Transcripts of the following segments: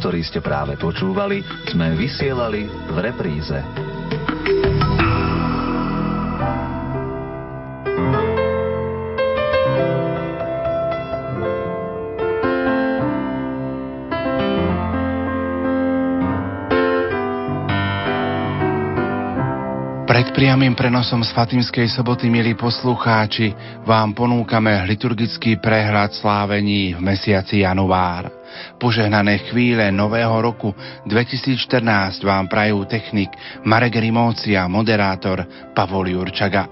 ktorý ste práve počúvali, sme vysielali v repríze. Pred priamým prenosom z Fatimskej soboty, milí poslucháči, vám ponúkame liturgický prehľad slávení v mesiaci január. Požehnané chvíle nového roku 2014 vám prajú technik Marek Rimócia, moderátor Pavol Jurčaga.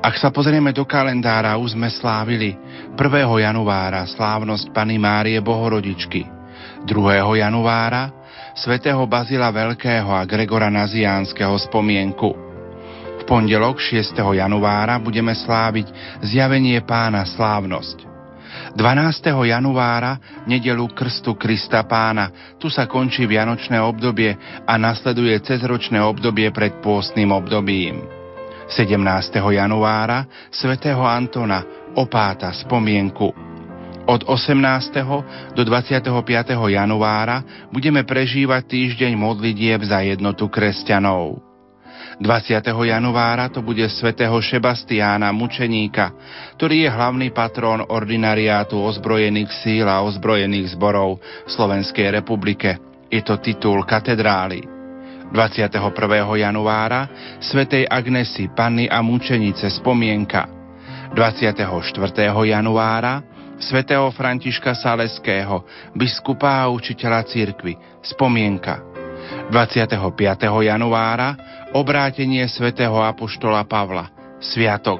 Ak sa pozrieme do kalendára, už sme slávili 1. januára slávnosť Pany Márie Bohorodičky, 2. januára svätého Bazila Veľkého a Gregora Naziánskeho spomienku. V pondelok 6. januára budeme sláviť zjavenie pána slávnosť. 12. januára nedelu Krstu Krista pána. Tu sa končí vianočné obdobie a nasleduje cezročné obdobie pred pôstnym obdobím. 17. januára svätého Antona opáta spomienku. Od 18. do 25. januára budeme prežívať týždeň modlitieb za jednotu kresťanov. 20. januára to bude svätého Šebastiána mučeníka, ktorý je hlavný patrón ordinariátu ozbrojených síl a ozbrojených zborov v Slovenskej republike. Je to titul katedrály. 21. januára svätej Agnesy, Panny a mučenice spomienka. 24. januára svätého Františka Saleského, biskupa a učiteľa cirkvy, spomienka. 25. januára obrátenie svätého Apoštola Pavla, sviatok.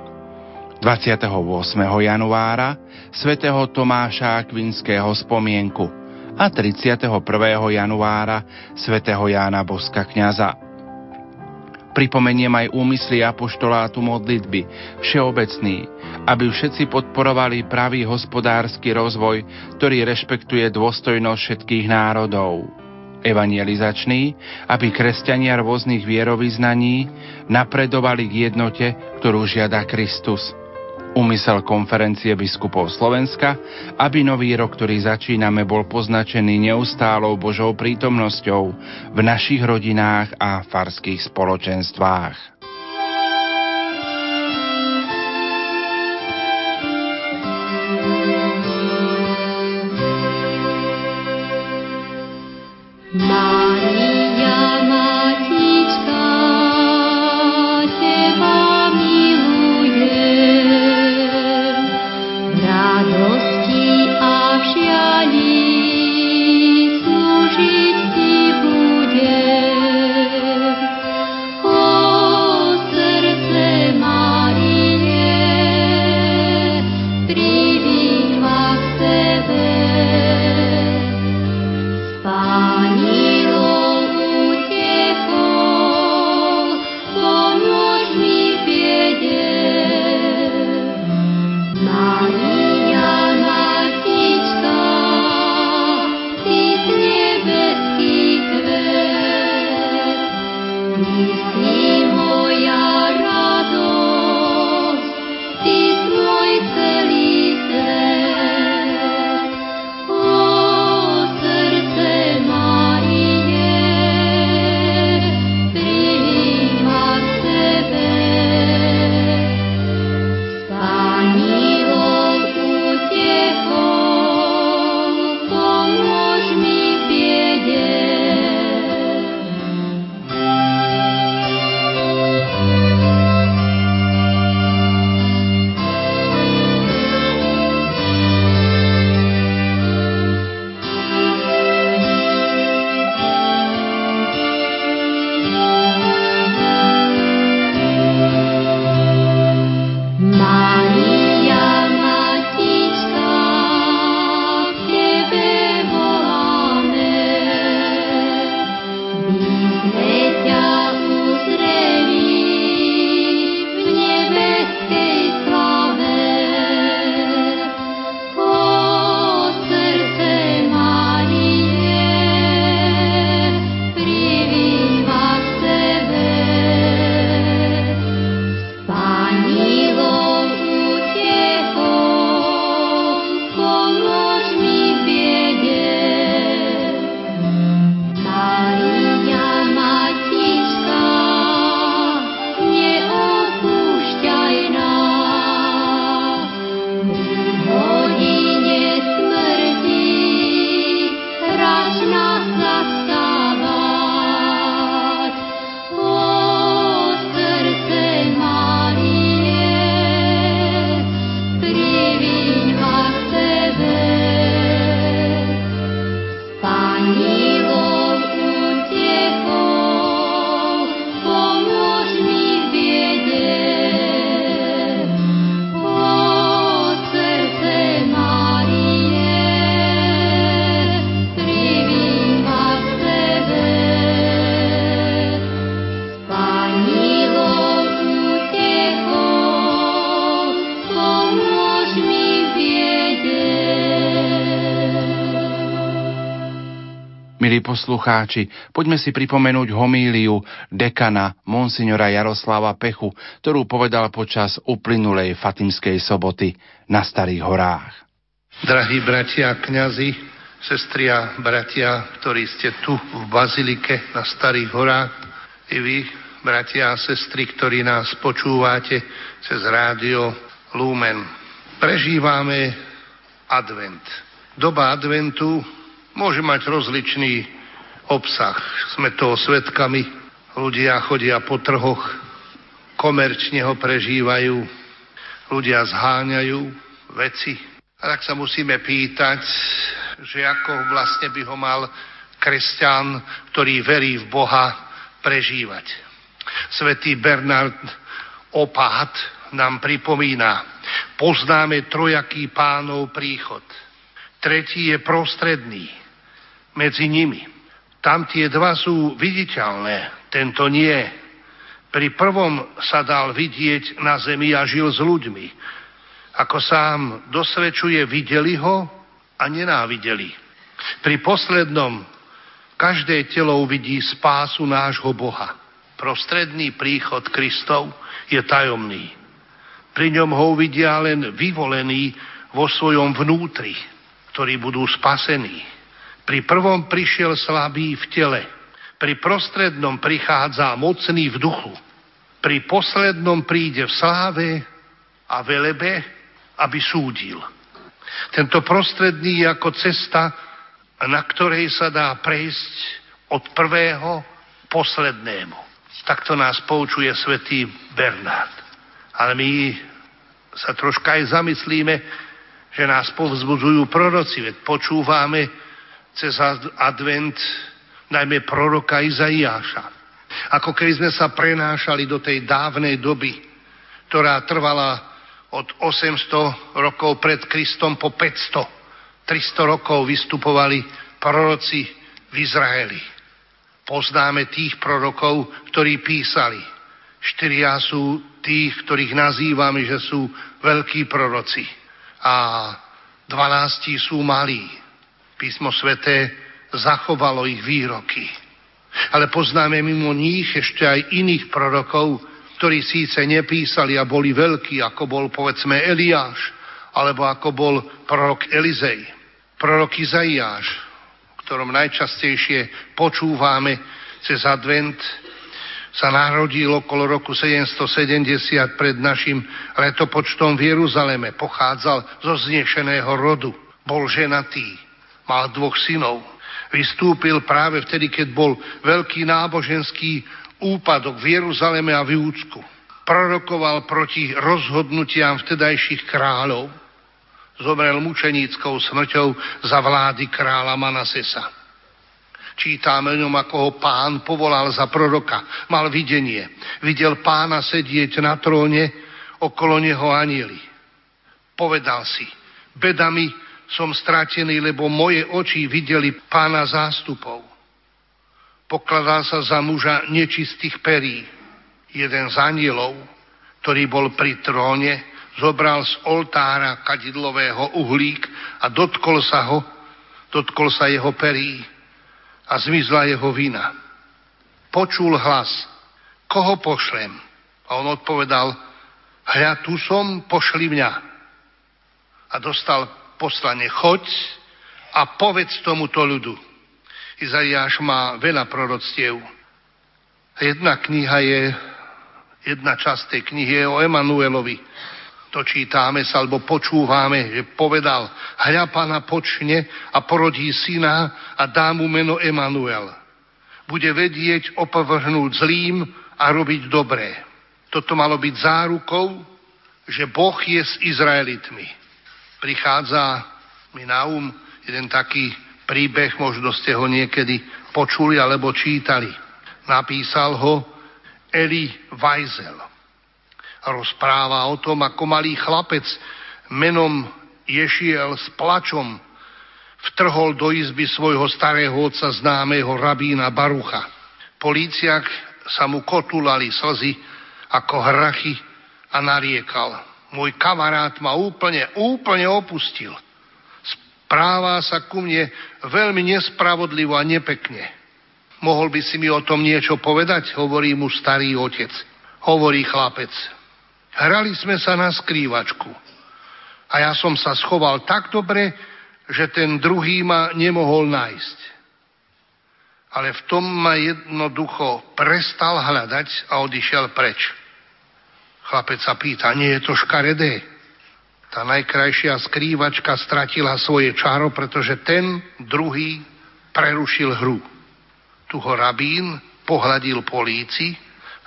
28. januára svätého Tomáša Akvinského spomienku a 31. januára svätého Jána Boska kniaza. Pripomeniem aj úmysly apoštolátu modlitby, všeobecný, aby všetci podporovali pravý hospodársky rozvoj, ktorý rešpektuje dôstojnosť všetkých národov. Evangelizačný, aby kresťania rôznych vierovýznaní napredovali k jednote, ktorú žiada Kristus – Úmysel konferencie biskupov Slovenska, aby nový rok, ktorý začíname, bol poznačený neustálou Božou prítomnosťou v našich rodinách a farských spoločenstvách. Poslucháči, poďme si pripomenúť homíliu dekana monsignora Jaroslava Pechu, ktorú povedal počas uplynulej Fatimskej soboty na Starých horách. Drahí bratia a kňazi, sestri a bratia, ktorí ste tu v Bazilike na Starých horách, i vy, bratia a sestry, ktorí nás počúvate cez rádio Lumen. Prežívame advent. Doba adventu môže mať rozličný obsah. Sme toho svetkami, ľudia chodia po trhoch, komerčne ho prežívajú, ľudia zháňajú veci. A tak sa musíme pýtať, že ako vlastne by ho mal kresťan, ktorý verí v Boha, prežívať. Svetý Bernard Opát nám pripomína, poznáme trojaký pánov príchod. Tretí je prostredný, medzi nimi. Tam tie dva sú viditeľné, tento nie. Pri prvom sa dal vidieť na zemi a žil s ľuďmi. Ako sám dosvedčuje, videli ho a nenávideli. Pri poslednom každé telo uvidí spásu nášho Boha. Prostredný príchod Kristov je tajomný. Pri ňom ho uvidia len vyvolení vo svojom vnútri, ktorí budú spasení. Pri prvom prišiel slabý v tele, pri prostrednom prichádza mocný v duchu, pri poslednom príde v sláve a velebe, aby súdil. Tento prostredný je ako cesta, na ktorej sa dá prejsť od prvého poslednému. Takto nás poučuje svätý Bernard. Ale my sa troška aj zamyslíme, že nás povzbudzujú proroci, veď počúvame cez advent najmä proroka Izaiáša. Ako keby sme sa prenášali do tej dávnej doby, ktorá trvala od 800 rokov pred Kristom po 500. 300 rokov vystupovali proroci v Izraeli. Poznáme tých prorokov, ktorí písali. Štyria sú tých, ktorých nazývame, že sú veľkí proroci. A dvanácti sú malí. Písmo sveté zachovalo ich výroky. Ale poznáme mimo nich ešte aj iných prorokov, ktorí síce nepísali a boli veľkí, ako bol povedzme Eliáš, alebo ako bol prorok Elizej. Prorok Izaiáš, o ktorom najčastejšie počúvame cez advent, sa narodil okolo roku 770 pred našim letopočtom v Jeruzaleme. Pochádzal zo znešeného rodu. Bol ženatý Mal dvoch synov. Vystúpil práve vtedy, keď bol veľký náboženský úpadok v Jeruzaleme a v Júcku. Prorokoval proti rozhodnutiam vtedajších kráľov. Zomrel mučeníckou smrťou za vlády kráľa Manasesa. Čítame o ňom, ako ho pán povolal za proroka. Mal videnie. Videl pána sedieť na tróne, okolo neho anieli. Povedal si, bedami som stratený, lebo moje oči videli pána zástupov. Pokladal sa za muža nečistých perí. Jeden z anielov, ktorý bol pri tróne, zobral z oltára kadidlového uhlík a dotkol sa ho, dotkol sa jeho perí a zmizla jeho vina. Počul hlas, koho pošlem? A on odpovedal, hľa tu som, pošli mňa. A dostal poslane, choď a povedz tomuto ľudu. Izaiáš má veľa proroctiev. Jedna kniha je, jedna časť tej knihy je o Emanuelovi. To čítame sa, alebo počúvame, že povedal, hľa pána počne a porodí syna a dá mu meno Emanuel. Bude vedieť opovrhnúť zlým a robiť dobré. Toto malo byť zárukou, že Boh je s Izraelitmi prichádza mi na um jeden taký príbeh, možno ste ho niekedy počuli alebo čítali. Napísal ho Eli Weisel. Rozpráva o tom, ako malý chlapec menom Ješiel s plačom vtrhol do izby svojho starého otca známeho rabína Barucha. Políciak sa mu kotulali slzy ako hrachy a nariekal – môj kamarát ma úplne, úplne opustil. Správa sa ku mne veľmi nespravodlivo a nepekne. Mohol by si mi o tom niečo povedať? Hovorí mu starý otec. Hovorí chlapec. Hrali sme sa na skrývačku. A ja som sa schoval tak dobre, že ten druhý ma nemohol nájsť. Ale v tom ma jednoducho prestal hľadať a odišiel preč. Chlapec sa pýta, nie je to škaredé? Tá najkrajšia skrývačka stratila svoje čaro, pretože ten druhý prerušil hru. Tu ho rabín pohľadil po líci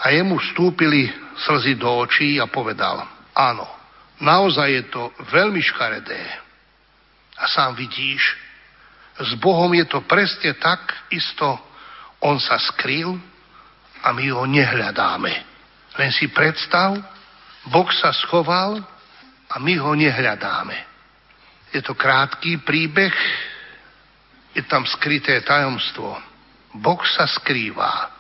a jemu vstúpili slzy do očí a povedal, áno, naozaj je to veľmi škaredé. A sám vidíš, s Bohom je to presne tak isto, on sa skryl a my ho nehľadáme. Len si predstav, Boh sa schoval a my ho nehľadáme. Je to krátky príbeh, je tam skryté tajomstvo. Boh sa skrýva.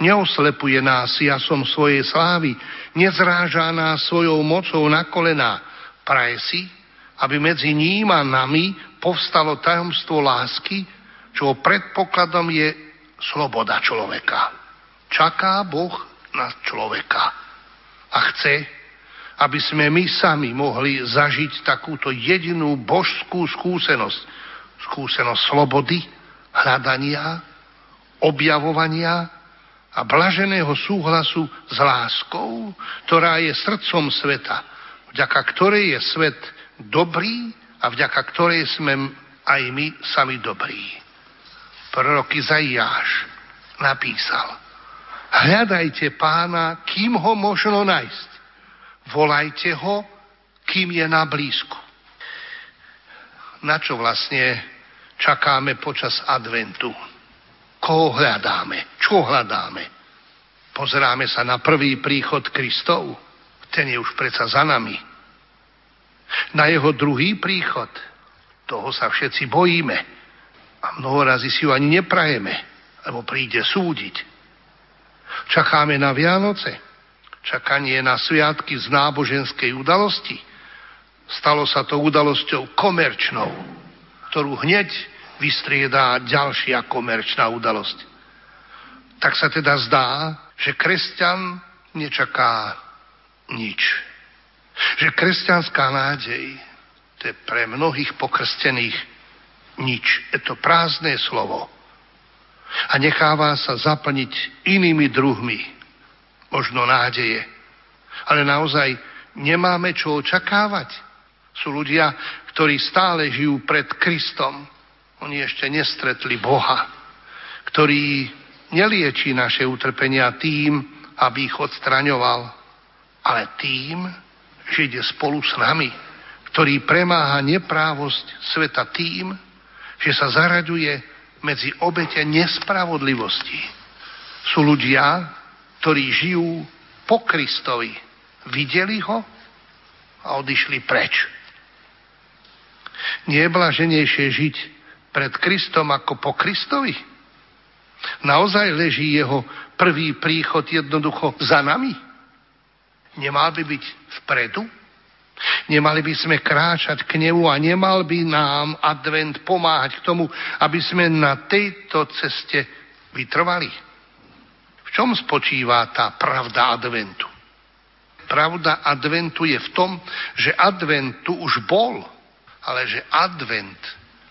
Neoslepuje nás jasom svojej slávy, nezráža nás svojou mocou na kolená. Praje si, aby medzi ním a nami povstalo tajomstvo lásky, čo predpokladom je sloboda človeka. Čaká Boh na človeka a chce, aby sme my sami mohli zažiť takúto jedinú božskú skúsenosť. Skúsenosť slobody, hľadania, objavovania a blaženého súhlasu s láskou, ktorá je srdcom sveta, vďaka ktorej je svet dobrý a vďaka ktorej sme aj my sami dobrí. Prorok Izaiáš napísal, hľadajte pána, kým ho možno nájsť volajte ho, kým je na blízku. Na čo vlastne čakáme počas adventu? Koho hľadáme? Čo hľadáme? Pozeráme sa na prvý príchod Kristov. Ten je už predsa za nami. Na jeho druhý príchod. Toho sa všetci bojíme. A mnoho razy si ho ani neprajeme, lebo príde súdiť. Čakáme na Vianoce čakanie na sviatky z náboženskej udalosti. Stalo sa to udalosťou komerčnou, ktorú hneď vystriedá ďalšia komerčná udalosť. Tak sa teda zdá, že kresťan nečaká nič. Že kresťanská nádej, to je pre mnohých pokrstených nič. Je to prázdne slovo. A necháva sa zaplniť inými druhmi možno nádeje. Ale naozaj nemáme čo očakávať. Sú ľudia, ktorí stále žijú pred Kristom. Oni ešte nestretli Boha, ktorý nelieči naše utrpenia tým, aby ich odstraňoval, ale tým, že ide spolu s nami, ktorý premáha neprávosť sveta tým, že sa zaraďuje medzi obete nespravodlivosti. Sú ľudia, ktorí žijú po Kristovi, videli ho a odišli preč. Nie je blaženejšie žiť pred Kristom ako po Kristovi? Naozaj leží jeho prvý príchod jednoducho za nami? Nemal by byť vpredu? Nemali by sme kráčať k nemu a nemal by nám advent pomáhať k tomu, aby sme na tejto ceste vytrvali? čom spočíva tá pravda adventu? Pravda adventu je v tom, že advent tu už bol, ale že advent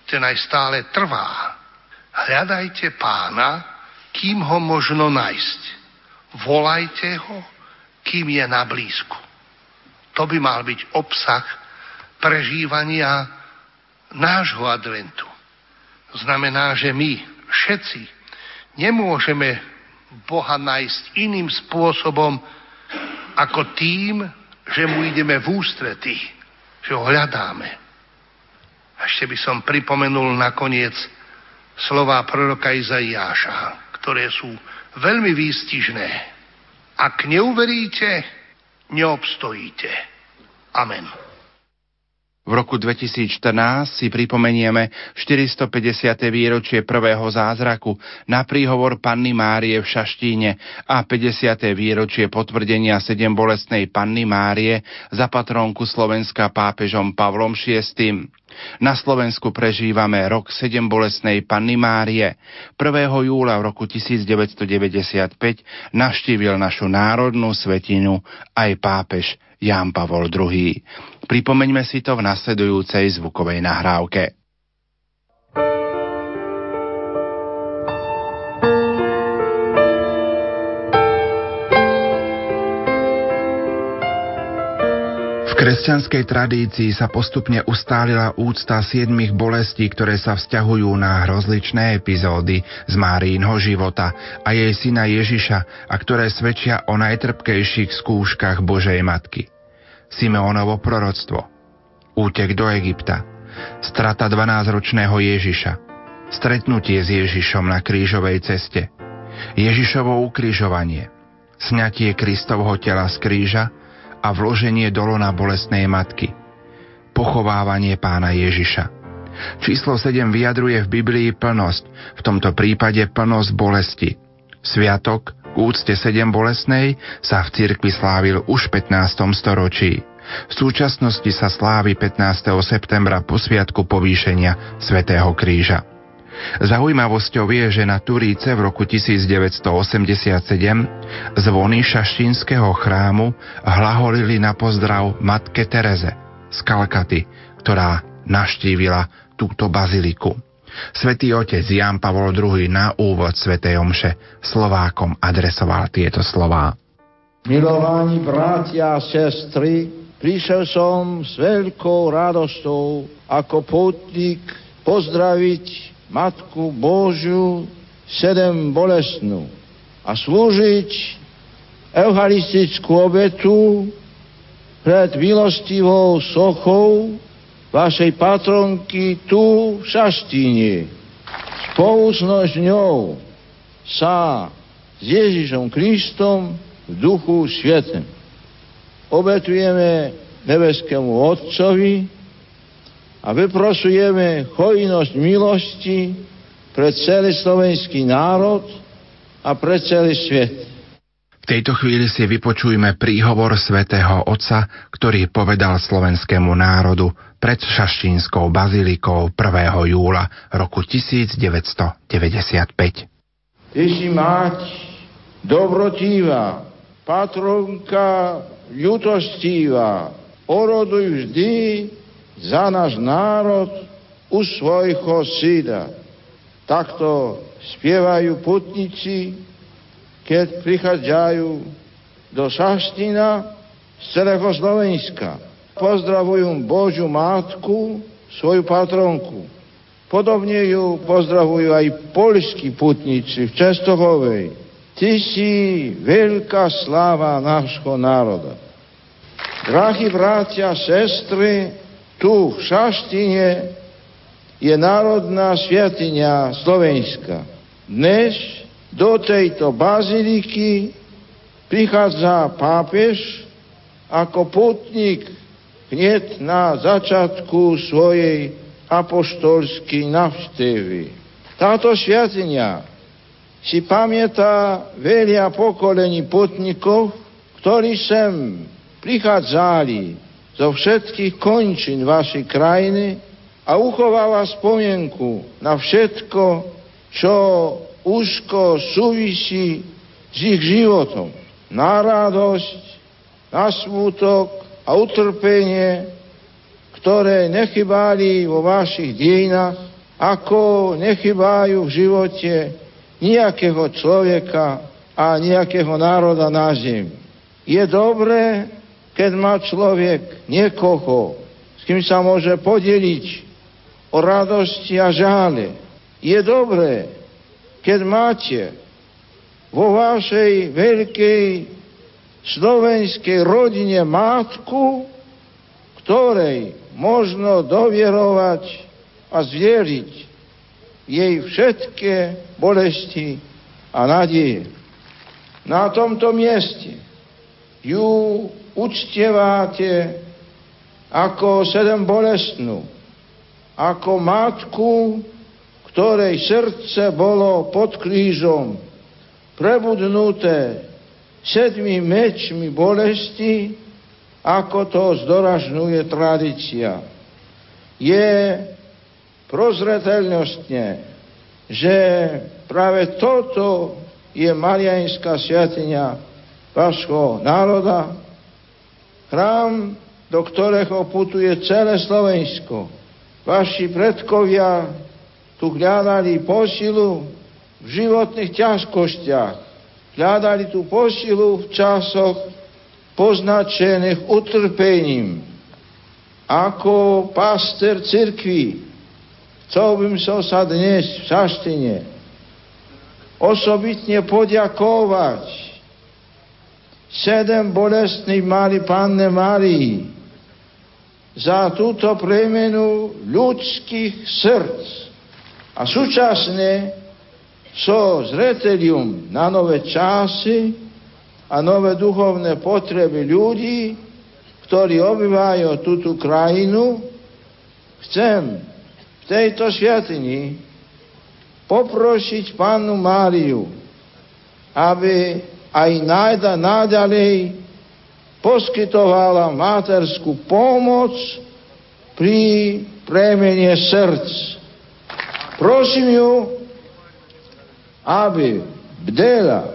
ten aj stále trvá. Hľadajte pána, kým ho možno nájsť. Volajte ho, kým je na blízku. To by mal byť obsah prežívania nášho adventu. Znamená, že my všetci nemôžeme Boha nájsť iným spôsobom ako tým, že mu ideme v ústretí, že ho hľadáme. Ešte by som pripomenul nakoniec slova proroka Izaiáša, ktoré sú veľmi výstižné. Ak neuveríte, neobstojíte. Amen. V roku 2014 si pripomenieme 450. výročie prvého zázraku na príhovor Panny Márie v Šaštíne a 50. výročie potvrdenia sedem bolestnej Panny Márie za patrónku Slovenska pápežom Pavlom VI. Na Slovensku prežívame rok 7 bolesnej Panny Márie. 1. júla v roku 1995 navštívil našu národnú svetinu aj pápež Ján Pavol II. Pripomeňme si to v nasledujúcej zvukovej nahrávke. kresťanskej tradícii sa postupne ustálila úcta siedmých bolestí, ktoré sa vzťahujú na rozličné epizódy z Márínho života a jej syna Ježiša a ktoré svedčia o najtrpkejších skúškach Božej Matky. Simeonovo proroctvo Útek do Egypta Strata 12-ročného Ježiša Stretnutie s Ježišom na krížovej ceste Ježišovo ukrižovanie Sňatie Kristovho tela z kríža a vloženie do lona bolestnej matky. Pochovávanie pána Ježiša. Číslo 7 vyjadruje v Biblii plnosť, v tomto prípade plnosť bolesti. Sviatok k úcte 7 bolestnej sa v cirkvi slávil už v 15. storočí. V súčasnosti sa slávi 15. septembra po sviatku povýšenia Svetého kríža. Zaujímavosťou je, že na Turíce v roku 1987 zvony šaštínskeho chrámu hlaholili na pozdrav matke Tereze z Kalkaty, ktorá naštívila túto baziliku. Svetý otec Jan Pavol II na úvod Svetej Omše Slovákom adresoval tieto slová. Milovaní bratia a sestry, prišiel som s veľkou radostou ako putník pozdraviť Matku Božiu sedem bolestnú a slúžiť eucharistickú obetu pred milostivou sochou vašej patronky tu v Šastíne. Spolu s ňou sa s Ježišom Kristom v duchu svetem. Obetujeme nebeskému Otcovi, a vyprosujeme hojnosť milosti pre celý slovenský národ a pre celý svet. V tejto chvíli si vypočujme príhovor svätého Otca, ktorý povedal slovenskému národu pred Šaštínskou bazilikou 1. júla roku 1995. Ty si mať dobrotíva, patronka ľutostíva, oroduj vždy za náš národ u svojho syna. Takto spievajú putníci, keď prichádzajú do Šaština z celého Slovenska. Pozdravujú Božiu Matku, svoju patronku. Podobne ju pozdravujú aj polskí putníci v Čestohovej. Ty si veľká sláva nášho národa. Drahí bratia, sestry, tu v Šaštine je národná sviatiňa Slovenska. Dnes do tejto baziliky prichádza pápež ako putník hneď na začiatku svojej apoštolskej navštevy. Táto sviatiňa si pamätá veľa pokolení putníkov, ktorí sem prichádzali zo všetkých končín vašej krajiny a uchováva spomienku na všetko, čo úzko súvisí s ich životom. Na radosť, na smútok a utrpenie, ktoré nechybali vo vašich dejinách, ako nechybajú v živote nejakého človeka a nejakého národa na zemi. Je dobré, keď má človek niekoho, s kým sa môže podeliť o radosti a žále. Je dobré, keď máte vo vašej veľkej slovenskej rodine matku, ktorej možno dovierovať a zvieriť jej všetké bolesti a nádej. Na tomto mieste ju uctievate ako sedem bolestnú, ako matku, ktorej srdce bolo pod krížom prebudnuté sedmi mečmi bolesti, ako to zdoražňuje tradícia. je prozreteľnostne, že práve toto je Marianská sviatiňa vášho národa, chrám, do ktorého putuje celé Slovensko. Vaši predkovia tu hľadali posilu v životných ťažkostiach. Hľadali tu posilu v časoch poznačených utrpením. Ako paster cirkvi, chcel bym som sa dnes v Saštine osobitne poďakovať sedem bolestných mali Panne Marii za túto premenu ľudských srdc a súčasne so zretelium na nové časy a nové duchovné potreby ľudí, ktorí obyvajú túto krajinu, chcem v tejto sviatini poprosiť Pannu Máriu, aby aj nájda naďalej poskytovala materskú pomoc pri premene srdc. Prosím ju, aby bdela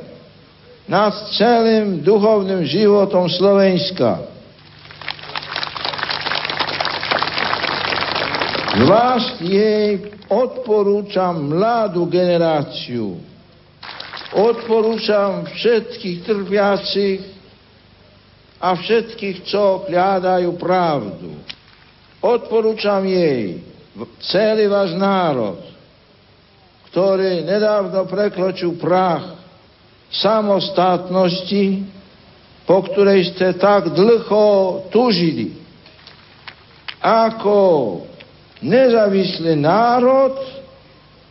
nad celým duchovným životom Slovenska. Zvlášť jej odporúčam mladú generáciu. Odporúčam všetkých trpiacich a všetkých, čo hľadajú pravdu. Odporúčam jej celý váš národ, ktorý nedávno prekročil prach samostatnosti, po ktorej ste tak dlho tužili. Ako nezávislý národ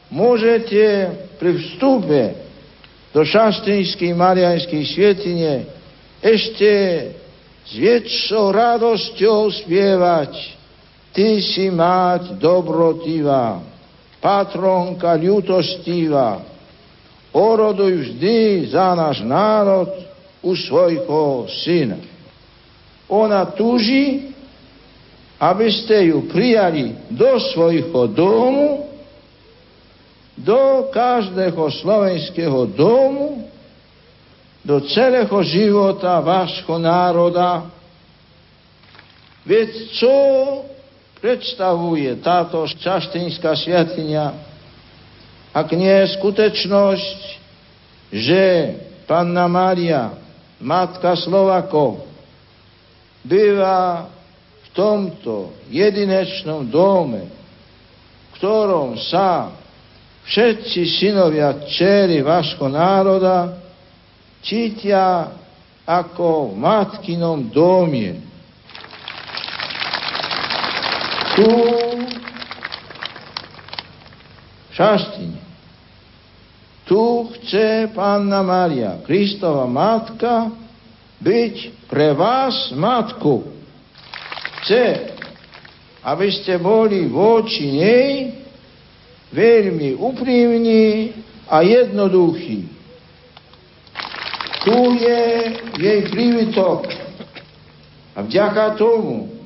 môžete pri vstupe do šastinskej marianskej svietine ešte s väčšou radosťou spievať Ty si mať dobrotivá, patronka ľutostivá, oroduj vždy za náš národ u svojho syna. Ona túži, aby ste ju prijali do svojho domu, do každého slovenského domu, do celého života vášho národa. Veď čo predstavuje táto čaštinská sviatiňa, ak nie je skutečnosť, že Panna Mária, Matka Slovakov, býva tomto jedinečnom dome, v ktorom sa všetci synovia čery vášho národa cítia ako v matkinom domie. Tu Šaštine. Tu chce Panna Maria, Kristova matka, byť pre vás matkou chce, aby ste boli voči nej veľmi úprimní a jednoduchí. Tu je jej prívitok. A vďaka tomu,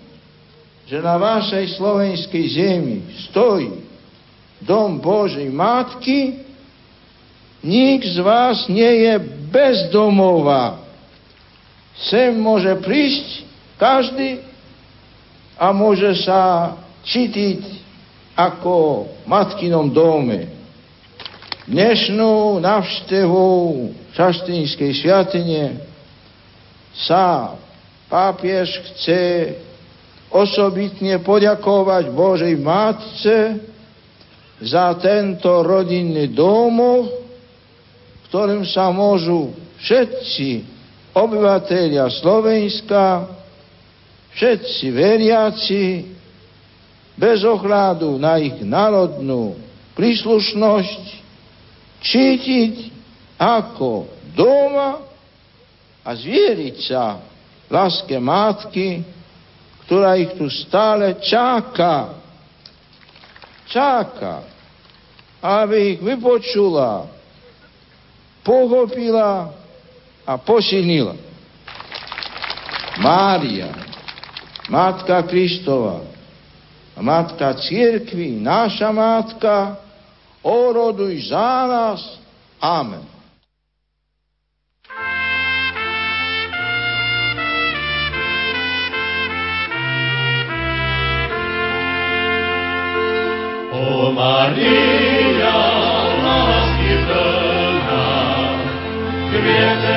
že na vašej slovenskej zemi stojí dom Božej Matky, nik z vás nie je bezdomová. Sem môže prísť každý, a môže sa cítiť ako v matkinom dome. Dnešnú navštevu Šaštínskej sviatine sa pápiež chce osobitne poďakovať Božej Matce za tento rodinný domov, ktorým sa môžu všetci obyvateľia Slovenska všetci veriaci, bez ohľadu na ich národnú príslušnosť, cítiť ako doma a zvieriť sa láske matky, ktorá ich tu stále čaká. Čaká, aby ich vypočula, pochopila a posilnila. Mária, Matka Kristova, Matka Církvy, naša Matka, oroduj za nás. Amen. Maria, lásky plná, kviete